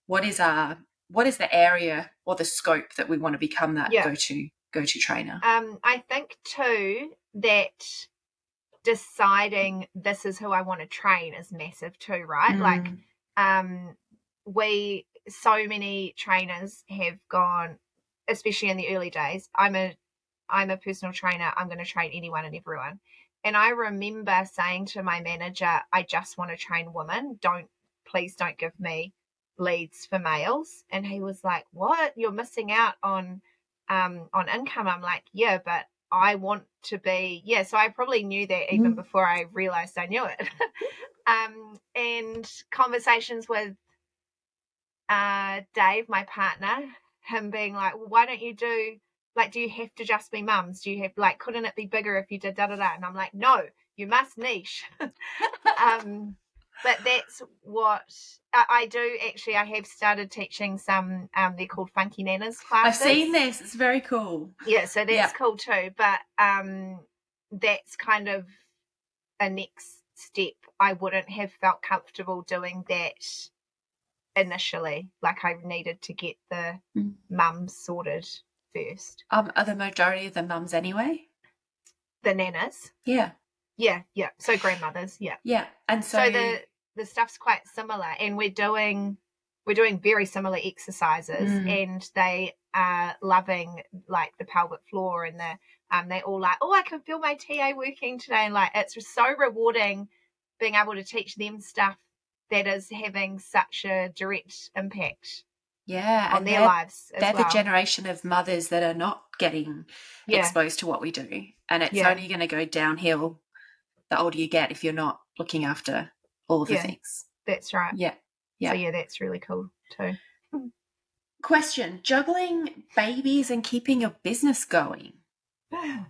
what is our what is the area or the scope that we want to become that Yeah. go-to go-to trainer. Um, I think too that deciding this is who I want to train is massive too, right? Like, Mm. um, we so many trainers have gone, especially in the early days. I'm a, I'm a personal trainer. I'm going to train anyone and everyone. And I remember saying to my manager, I just want to train women. Don't, please don't give me leads for males. And he was like, what? You're missing out on, um, on income. I'm like, yeah, but I want to be, yeah. So I probably knew that even Mm. before I realized I knew it. um, and conversations with uh, Dave, my partner, him being like, well, why don't you do, like, do you have to just be mums? Do you have, like, couldn't it be bigger if you did da da da? And I'm like, no, you must niche. um, but that's what I, I do actually. I have started teaching some, um, they're called Funky Nanas I've seen this. It's very cool. Yeah, so that's Yeah. cool too. But um that's kind of a next step. I wouldn't have felt comfortable doing that initially. Like I needed to get the Mm. mums sorted first. Um, are the majority of the mums anyway? The nanas. Yeah, Yeah, yeah. So grandmothers, yeah. yeah. And so, So, the the stuff's quite similar and we're doing we're doing very similar exercises Mm. and they are loving like the pelvic floor and the um they all like, Oh, I can feel my TA working today and like it's so rewarding being able to teach them stuff that is having such a direct impact yeah, on and their they're, lives as they're well. the generation of mothers that are not getting yeah. exposed to what we do, and it's Yeah. only going to go downhill the older you get if you're not looking after all of the Yeah. things. That's right. Yeah, yeah. So yeah, that's really cool too. Question juggling babies and keeping your business going.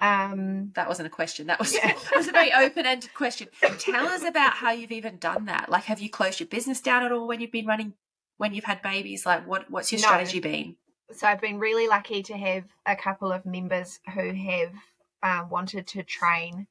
Um, That wasn't a question. That was, Yeah. that was a very open ended question. Tell us about how you've even done that. Like, have you closed your business down at all when you've been running, when you've had babies? Like, what what's your No. strategy been? so I've been really lucky to have a couple of members who have um, wanted to train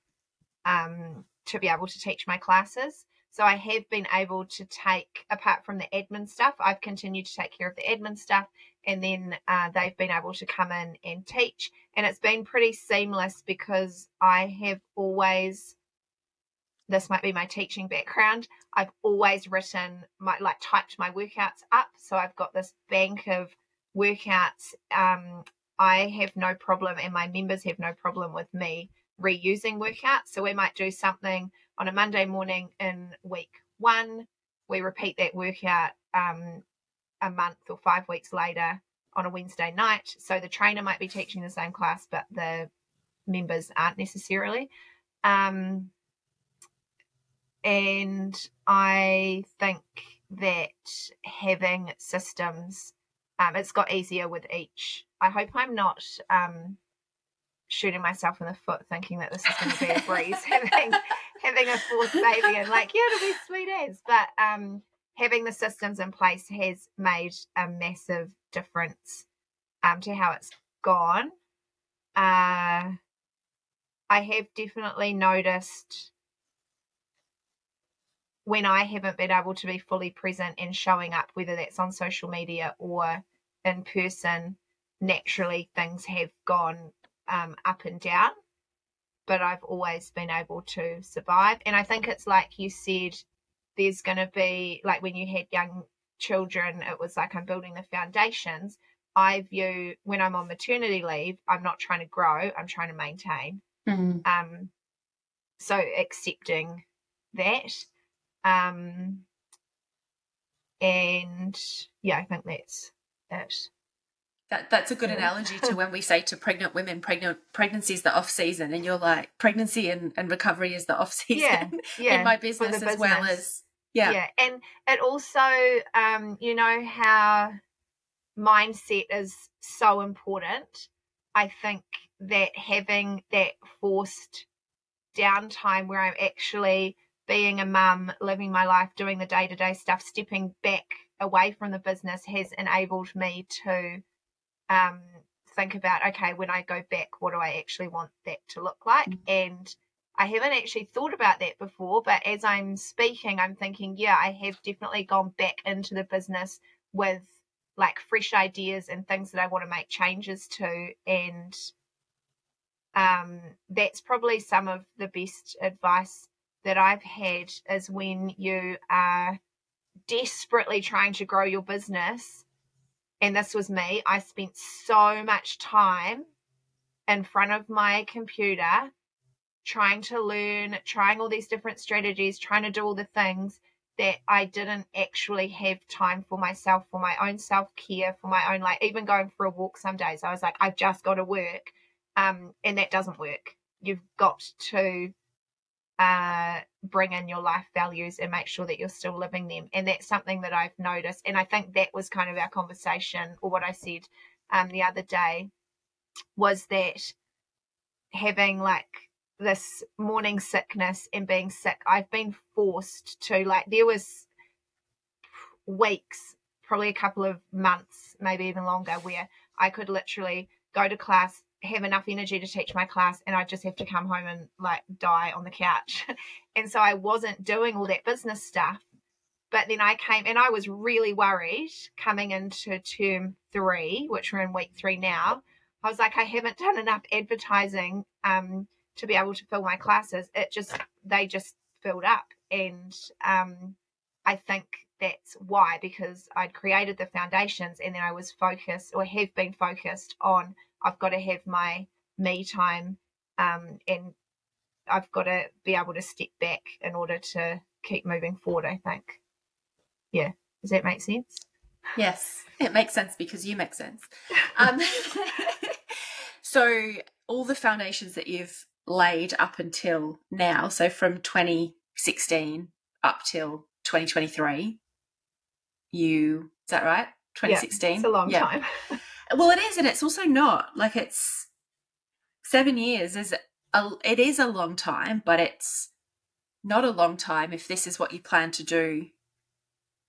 um, to be able to teach my classes. So I have been able to take, apart from the admin stuff, I've continued to take care of the admin stuff, and then uh, they've been able to come in and teach. And it's been pretty seamless because I have always, this might be my teaching background, I've always written my, like typed my workouts up. So I've got this bank of workouts. Um, I have no problem, and my members have no problem with me reusing workouts. So we might do something on a Monday morning in week one. We repeat that workout um, a month or five weeks later on a Wednesday night. So the trainer might be teaching the same class, but the members aren't necessarily. Um, and I think that having systems, um, it's got easier with each. I hope I'm not um, shooting myself in the foot thinking that this is going to be a breeze having having a fourth baby and like yeah it'll be sweet as but um having the systems in place has made a massive difference um to how it's gone uh i have definitely noticed when i haven't been able to be fully present and showing up whether that's on social media or in person naturally things have gone um, up and down, but I've always been able to survive. And I think it's like you said, there's going to be like when you had young children, it was like I'm building the foundations. I view when I'm on maternity leave, I'm not trying to grow, I'm trying to maintain. Um, so accepting that. Um, and yeah, I think that's it. That that's a good Yeah. analogy to when we say to pregnant women, pregnant pregnancy is the off season, and you're like pregnancy and, and recovery is the off season Yeah, yeah. in my the business, as well as yeah. yeah and it also um you know how mindset is so important i think that having that forced downtime where i'm actually being a mum living my life doing the day-to-day stuff stepping back away from the business has enabled me to um think about okay when i go back what do i actually want that to look like Mm. and I haven't actually thought about that before, but as I'm speaking, I'm thinking, yeah, I have definitely gone back into the business with like fresh ideas and things that I want to make changes to. And um, that's probably some of the best advice that I've had is when you are desperately trying to grow your business. And this was me, I spent so much time in front of my computer trying to learn, trying all these different strategies, trying to do all the things that I didn't actually have time for myself, for my own self care, for my own, like even going for a walk some days, I was like, I've just got to work. Um, and that doesn't work. You've got to uh, bring in your life values and make sure that you're still living them. And that's something that I've noticed. And I think that was kind of our conversation or what I said um, the other day was that having like this morning sickness and being sick, I've been forced to like there was weeks, probably a couple of months, maybe even longer, where I could literally go to class, have enough energy to teach my class, and I just have to come home and like die on the couch. and so I wasn't doing all that business stuff. But then I came and I was really worried coming into term three, which we're in week three now. I was like, I haven't done enough advertising um, to be able to fill my classes. It just, they just filled up. And um, I think that's why, because I'd created the foundations and then I was focused or have been focused on I've got to have my me time um, and I've got to be able to step back in order to keep moving forward, I think. Yeah. Does that make sense? Yes, it makes sense because you make sense. Um, so, all the foundations that you've laid up until now, so from 2016 up till 2023, you, is that right? 2016. Yeah, it's a long yeah. time. well, it is, and it's also not like it's seven years is a, it is a long time, but it's not a long time if this is what you plan to do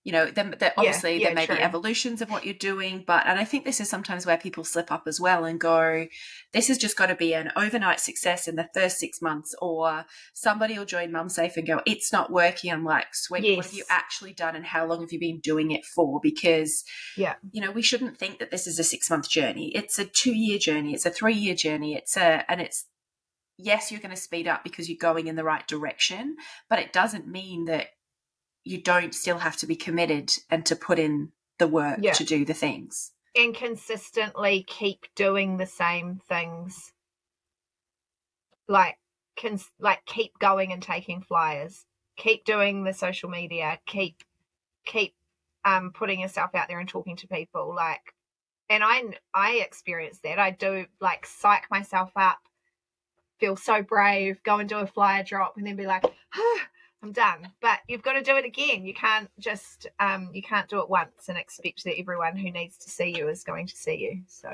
you know then obviously yeah, there may true. be evolutions of what you're doing but and i think this is sometimes where people slip up as well and go this has just got to be an overnight success in the first six months or somebody will join mum safe and go it's not working i'm like sweet yes. what have you actually done and how long have you been doing it for? Because yeah. you know we shouldn't think that this is a six month journey. It's a two year journey. It's a three year journey. It's a and it's yes you're going to speed up because you're going in the right direction but it doesn't mean that you don't still have to be committed and to put in the work yeah. to do the things. And consistently keep doing the same things. Like can like keep going and taking flyers. Keep doing the social media. Keep keep um putting yourself out there and talking to people. Like and i i experience that. I do like psych myself up feel so brave go and do a flyer drop and then be like ah, I'm done. But you've got to do it again. You can't just um, you can't do it once and expect that everyone who needs to see you is going to see you. So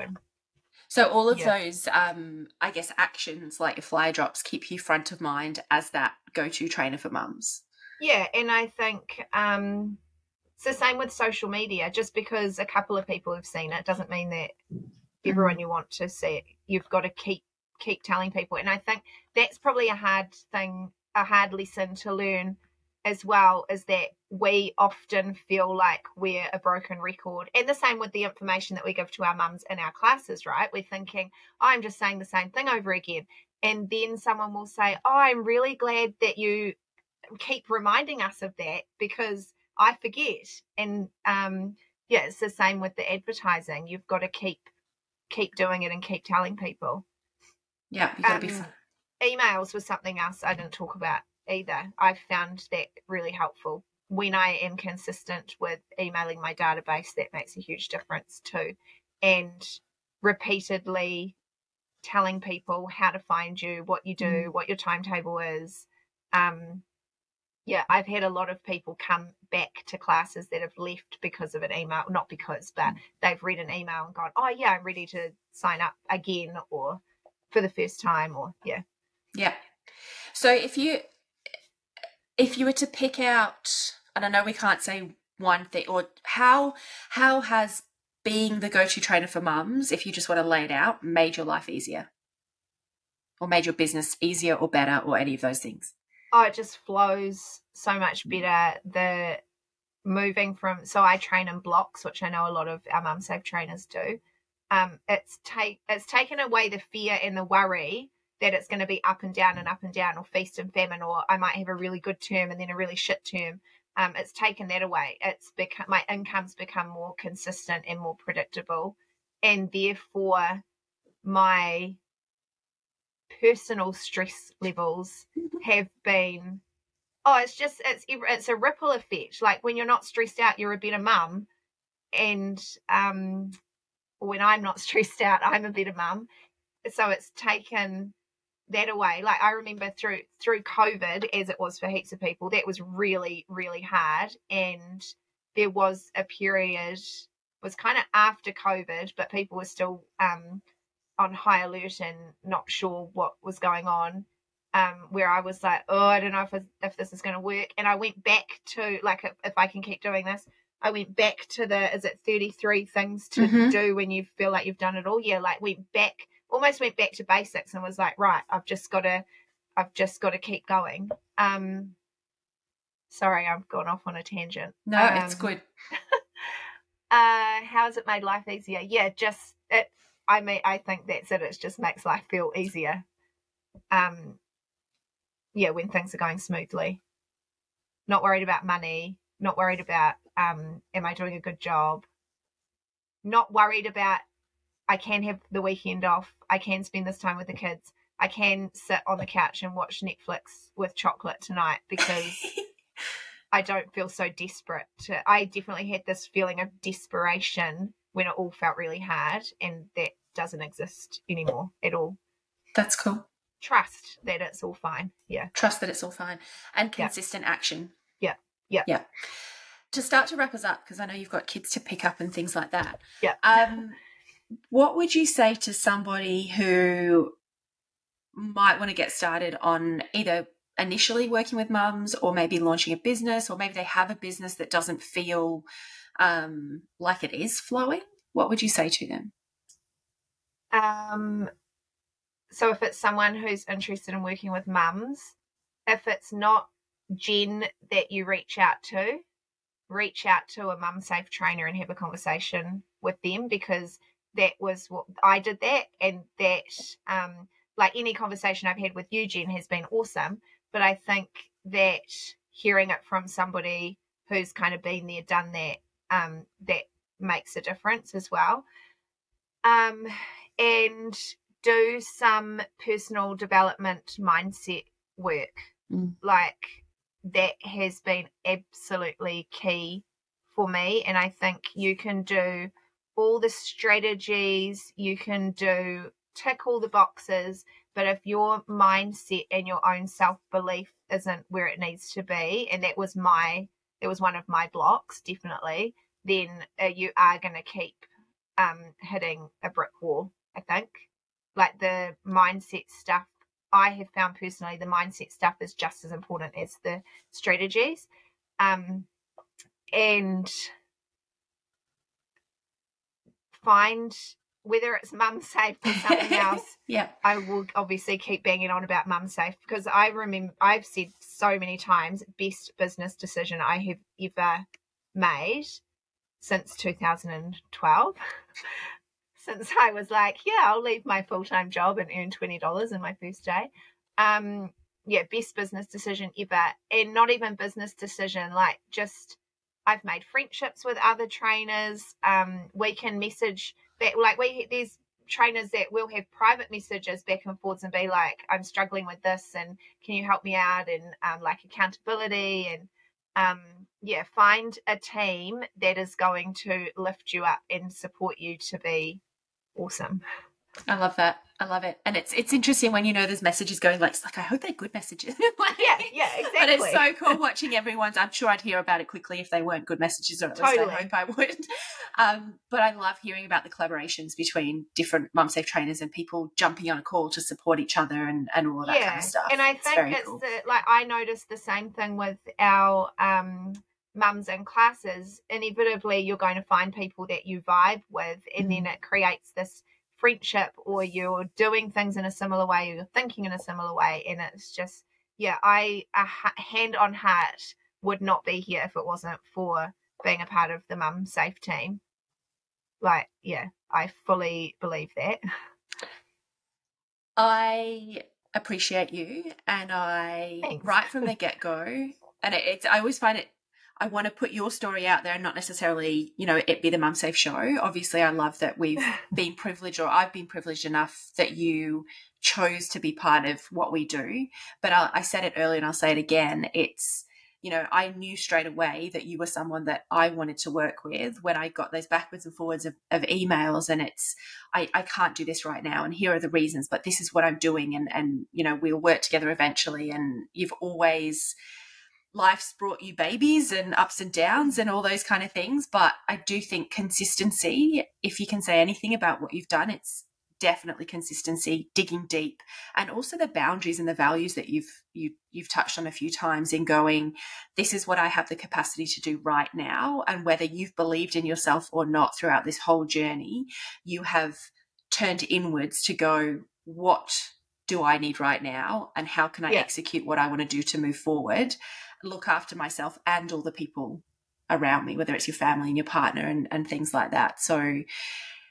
so all of yeah. those um, I guess actions like your flyer drops keep you front of mind as that go-to trainer for mums. Yeah, and I think um, it's the same with social media. Just because a couple of people have seen it doesn't mean that everyone you want to see it. You've got to keep keep telling people. And I think that's probably a hard thing a hard lesson to learn as well is that we often feel like we're a broken record. And the same with the information that we give to our mums in our classes, right? We're thinking, oh, I'm just saying the same thing over again. And then someone will say, Oh, I'm really glad that you keep reminding us of that because I forget. And um, yeah, it's the same with the advertising. You've got to keep keep doing it and keep telling people. Yeah, you got to um, be emails was something else I didn't talk about either. I found that really helpful. When I am consistent with emailing my database, that makes a huge difference too. And repeatedly telling people how to find you, what you do, mm. what your timetable is. Um, yeah, I've had a lot of people come back to classes that have left because of an email, not because, but mm. they've read an email and gone, oh, yeah, I'm ready to sign up again or for the first time, or yeah. Yeah. So if you if you were to pick out, and I know we can't say one thing, or how how has being the go-to trainer for mums, if you just want to lay it out, made your life easier, or made your business easier or better, or any of those things? Oh, it just flows so much better. The moving from so I train in blocks, which I know a lot of our mum safe trainers do. Um, it's take it's taken away the fear and the worry that it's going to be up and down and up and down or feast and famine or I might have a really good term and then a really shit term. Um, it's taken that away. It's become my income's become more consistent and more predictable, and therefore my personal stress levels have been. Oh, it's just it's it's a ripple effect. Like when you're not stressed out, you're a better mum, and um, when I'm not stressed out, I'm a better mum. So it's taken that away. Like I remember through through COVID, as it was for heaps of people, that was really really hard. And there was a period was kind of after COVID, but people were still um, on high alert and not sure what was going on. Um, where I was like, oh, I don't know if if this is going to work, and I went back to like if, if I can keep doing this. I went back to the is it 33 things to mm-hmm. do when you feel like you've done it all. Yeah, like went back almost went back to basics and was like, right, I've just got to, I've just got to keep going. Um, sorry, I've gone off on a tangent. No, um, it's good. uh, how has it made life easier? Yeah, just it. I mean, I think that's it. It just makes life feel easier. Um, yeah, when things are going smoothly. Not worried about money. Not worried about um, am I doing a good job? Not worried about I can have the weekend off. I can spend this time with the kids. I can sit on the couch and watch Netflix with chocolate tonight because I don't feel so desperate. To, I definitely had this feeling of desperation when it all felt really hard, and that doesn't exist anymore at all. That's cool. Trust that it's all fine. Yeah. Trust that it's all fine and consistent yeah. action. Yeah. Yeah. Yeah. to start to wrap us up, because I know you've got kids to pick up and things like that. Yeah. Um, what would you say to somebody who might want to get started on either initially working with mums or maybe launching a business or maybe they have a business that doesn't feel um, like it is flowing? What would you say to them? Um, so if it's someone who's interested in working with mums, if it's not Jen that you reach out to, reach out to a mum safe trainer and have a conversation with them because that was what I did that and that um like any conversation I've had with you, Jen, has been awesome. But I think that hearing it from somebody who's kind of been there, done that, um, that makes a difference as well. Um, and do some personal development mindset work. Mm. Like that has been absolutely key for me. And I think you can do all the strategies, you can do tick all the boxes, but if your mindset and your own self belief isn't where it needs to be, and that was my, it was one of my blocks, definitely, then uh, you are going to keep um, hitting a brick wall, I think. Like the mindset stuff, I have found personally, the mindset stuff is just as important as the strategies. Um, and find whether it's mum safe or something else yeah. i will obviously keep banging on about mum safe because i remember i've said so many times best business decision i have ever made since 2012 since i was like yeah i'll leave my full-time job and earn $20 in my first day um yeah best business decision ever and not even business decision like just I've made friendships with other trainers. Um, we can message back, like we there's trainers that will have private messages back and forwards and be like, "I'm struggling with this, and can you help me out?" And um, like accountability and um, yeah, find a team that is going to lift you up and support you to be awesome. I love that. I love it. And it's it's interesting when you know there's messages going like, it's like I hope they're good messages. like, yeah, yeah, exactly. But it's so cool watching everyone's. I'm sure I'd hear about it quickly if they weren't good messages, or at least Totally. I hope I would. Um, but I love hearing about the collaborations between different mum safe trainers and people jumping on a call to support each other and, and all of that kind of stuff. And I It's think it's cool. the like I noticed the same thing with our um mums in classes. Inevitably you're going to find people that you vibe with and then it creates this friendship or you're doing things in a similar way or you're thinking in a similar way and it's just yeah, I a ha- hand on heart would not be here if it wasn't for being a part of the mum safe team. Like, yeah, I fully believe that. I appreciate you, and I Thanks. right from the get go, and it, it's I always find it. I want to put your story out there and not necessarily, you know, it be the Mum Safe show. Obviously, I love that we've been privileged, or I've been privileged enough that you chose to be part of what we do. But I, I said it earlier, and I'll say it again. It's you know, I knew straight away that you were someone that I wanted to work with when I got those backwards and forwards of, of emails and it's I, I can't do this right now and here are the reasons, but this is what I'm doing and and you know, we'll work together eventually and you've always life's brought you babies and ups and downs and all those kind of things. But I do think consistency, if you can say anything about what you've done, it's definitely consistency, digging deep, and also the boundaries and the values that you've you you've touched on a few times in going, this is what I have the capacity to do right now. And whether you've believed in yourself or not throughout this whole journey, you have turned inwards to go, what do I need right now? And how can I Yeah. execute what I want to do to move forward? Look after myself and all the people around me, whether it's your family and your partner and, and things like that. So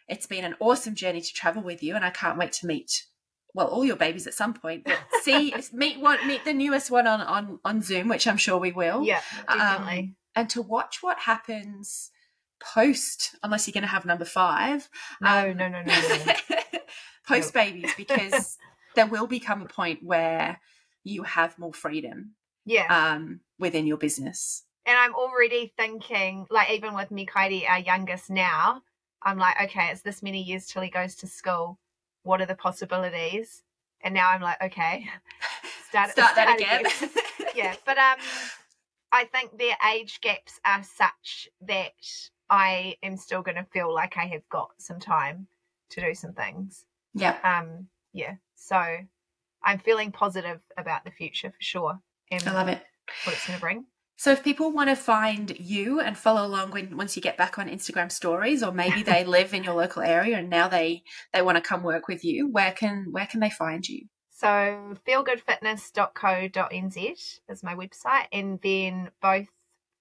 it's been an awesome journey to travel with you, and I can't wait to meet well all your babies at some point. But see meet one meet the newest one on on on Zoom, which I'm sure we will. Yeah, Um, definitely. and to watch what happens post, unless you're going to have number five. no, um, no, no, no, no, no. post babies, because there will become a point where you have more freedom Yeah. um, within your business. and I'm already thinking, like, even with Mikaidi, our youngest now, I'm like, okay, it's this many years till he goes to school. What are the possibilities? And now I'm like, okay, start, Start that again. yeah, but um, I think their age gaps are such that I am still going to feel like I have got some time to do some things. Yeah. Um, yeah. So I'm feeling positive about the future for sure. And I love it. What it's going to bring. So if people want to find you and follow along when once you get back on Instagram stories or maybe they live in your local area and now they they want to come work with you, where can where can they find you? So feelgoodfitness.co.nz is my website and then both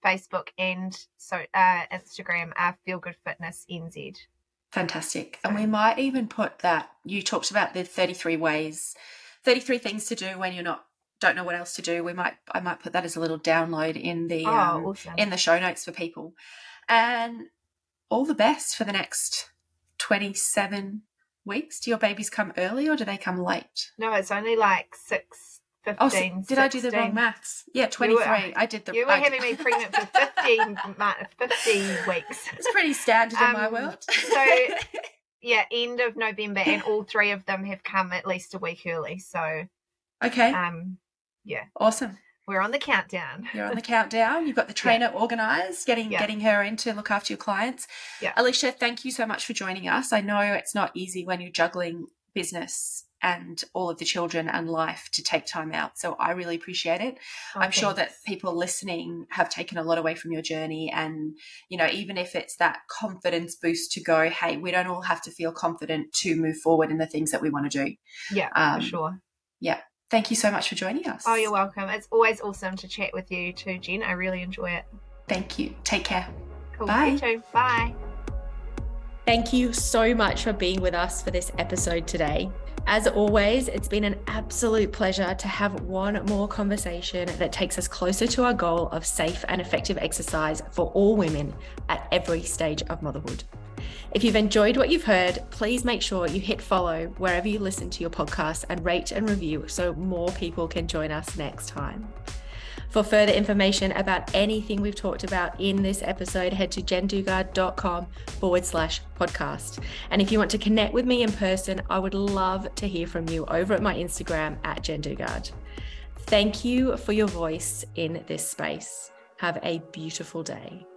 Facebook and so uh, Instagram are feelgoodfitnessnz. Fantastic. And we might even put that you talked about the 33 ways 33 things to do when you're not don't know what else to do, we might I might put that as a little download in the Oh, um, awesome. in the show notes for people. And all the best for the next 27 weeks. Do your babies come early or do they come late? No, it's only like six Oh, so- did I do the wrong maths? Yeah, 23. were- I did the You were I- having me pregnant for 15, ma- 15 weeks. It's pretty standard in my Um, world. so- Yeah, end of November, and all three of them have come at least a week early. So, okay, um, awesome. we're on the countdown. You're on the countdown. You've got the trainer organized, getting Yeah. getting her in to look after your clients. Yeah. Alicia, thank you so much for joining us. I know it's not easy when you're juggling business and all of the children and life to take time out. So I really appreciate it. Oh, I'm sure that people listening have taken a lot away from your journey. And, you know, even if it's that confidence boost to go, hey, we don't all have to feel confident to move forward in the things that we want to do. Yeah, um, for sure. Thank you so much for joining us. Oh, you're welcome. It's always awesome to chat with you too, Jen. I really enjoy it. Thank you. Take care. Cool. Bye. You too. Bye. Thank you so much for being with us for this episode today. As always, it's been an absolute pleasure to have one more conversation that takes us closer to our goal of safe and effective exercise for all women at every stage of motherhood. If you've enjoyed what you've heard, please make sure you hit follow wherever you listen to your podcast and rate and review so more people can join us next time. For further information about anything we've talked about in this episode, head to jendugard.com forward slash podcast. And if you want to connect with me in person, I would love to hear from you over at my Instagram at jendugard. Thank you for your voice in this space. Have a beautiful day.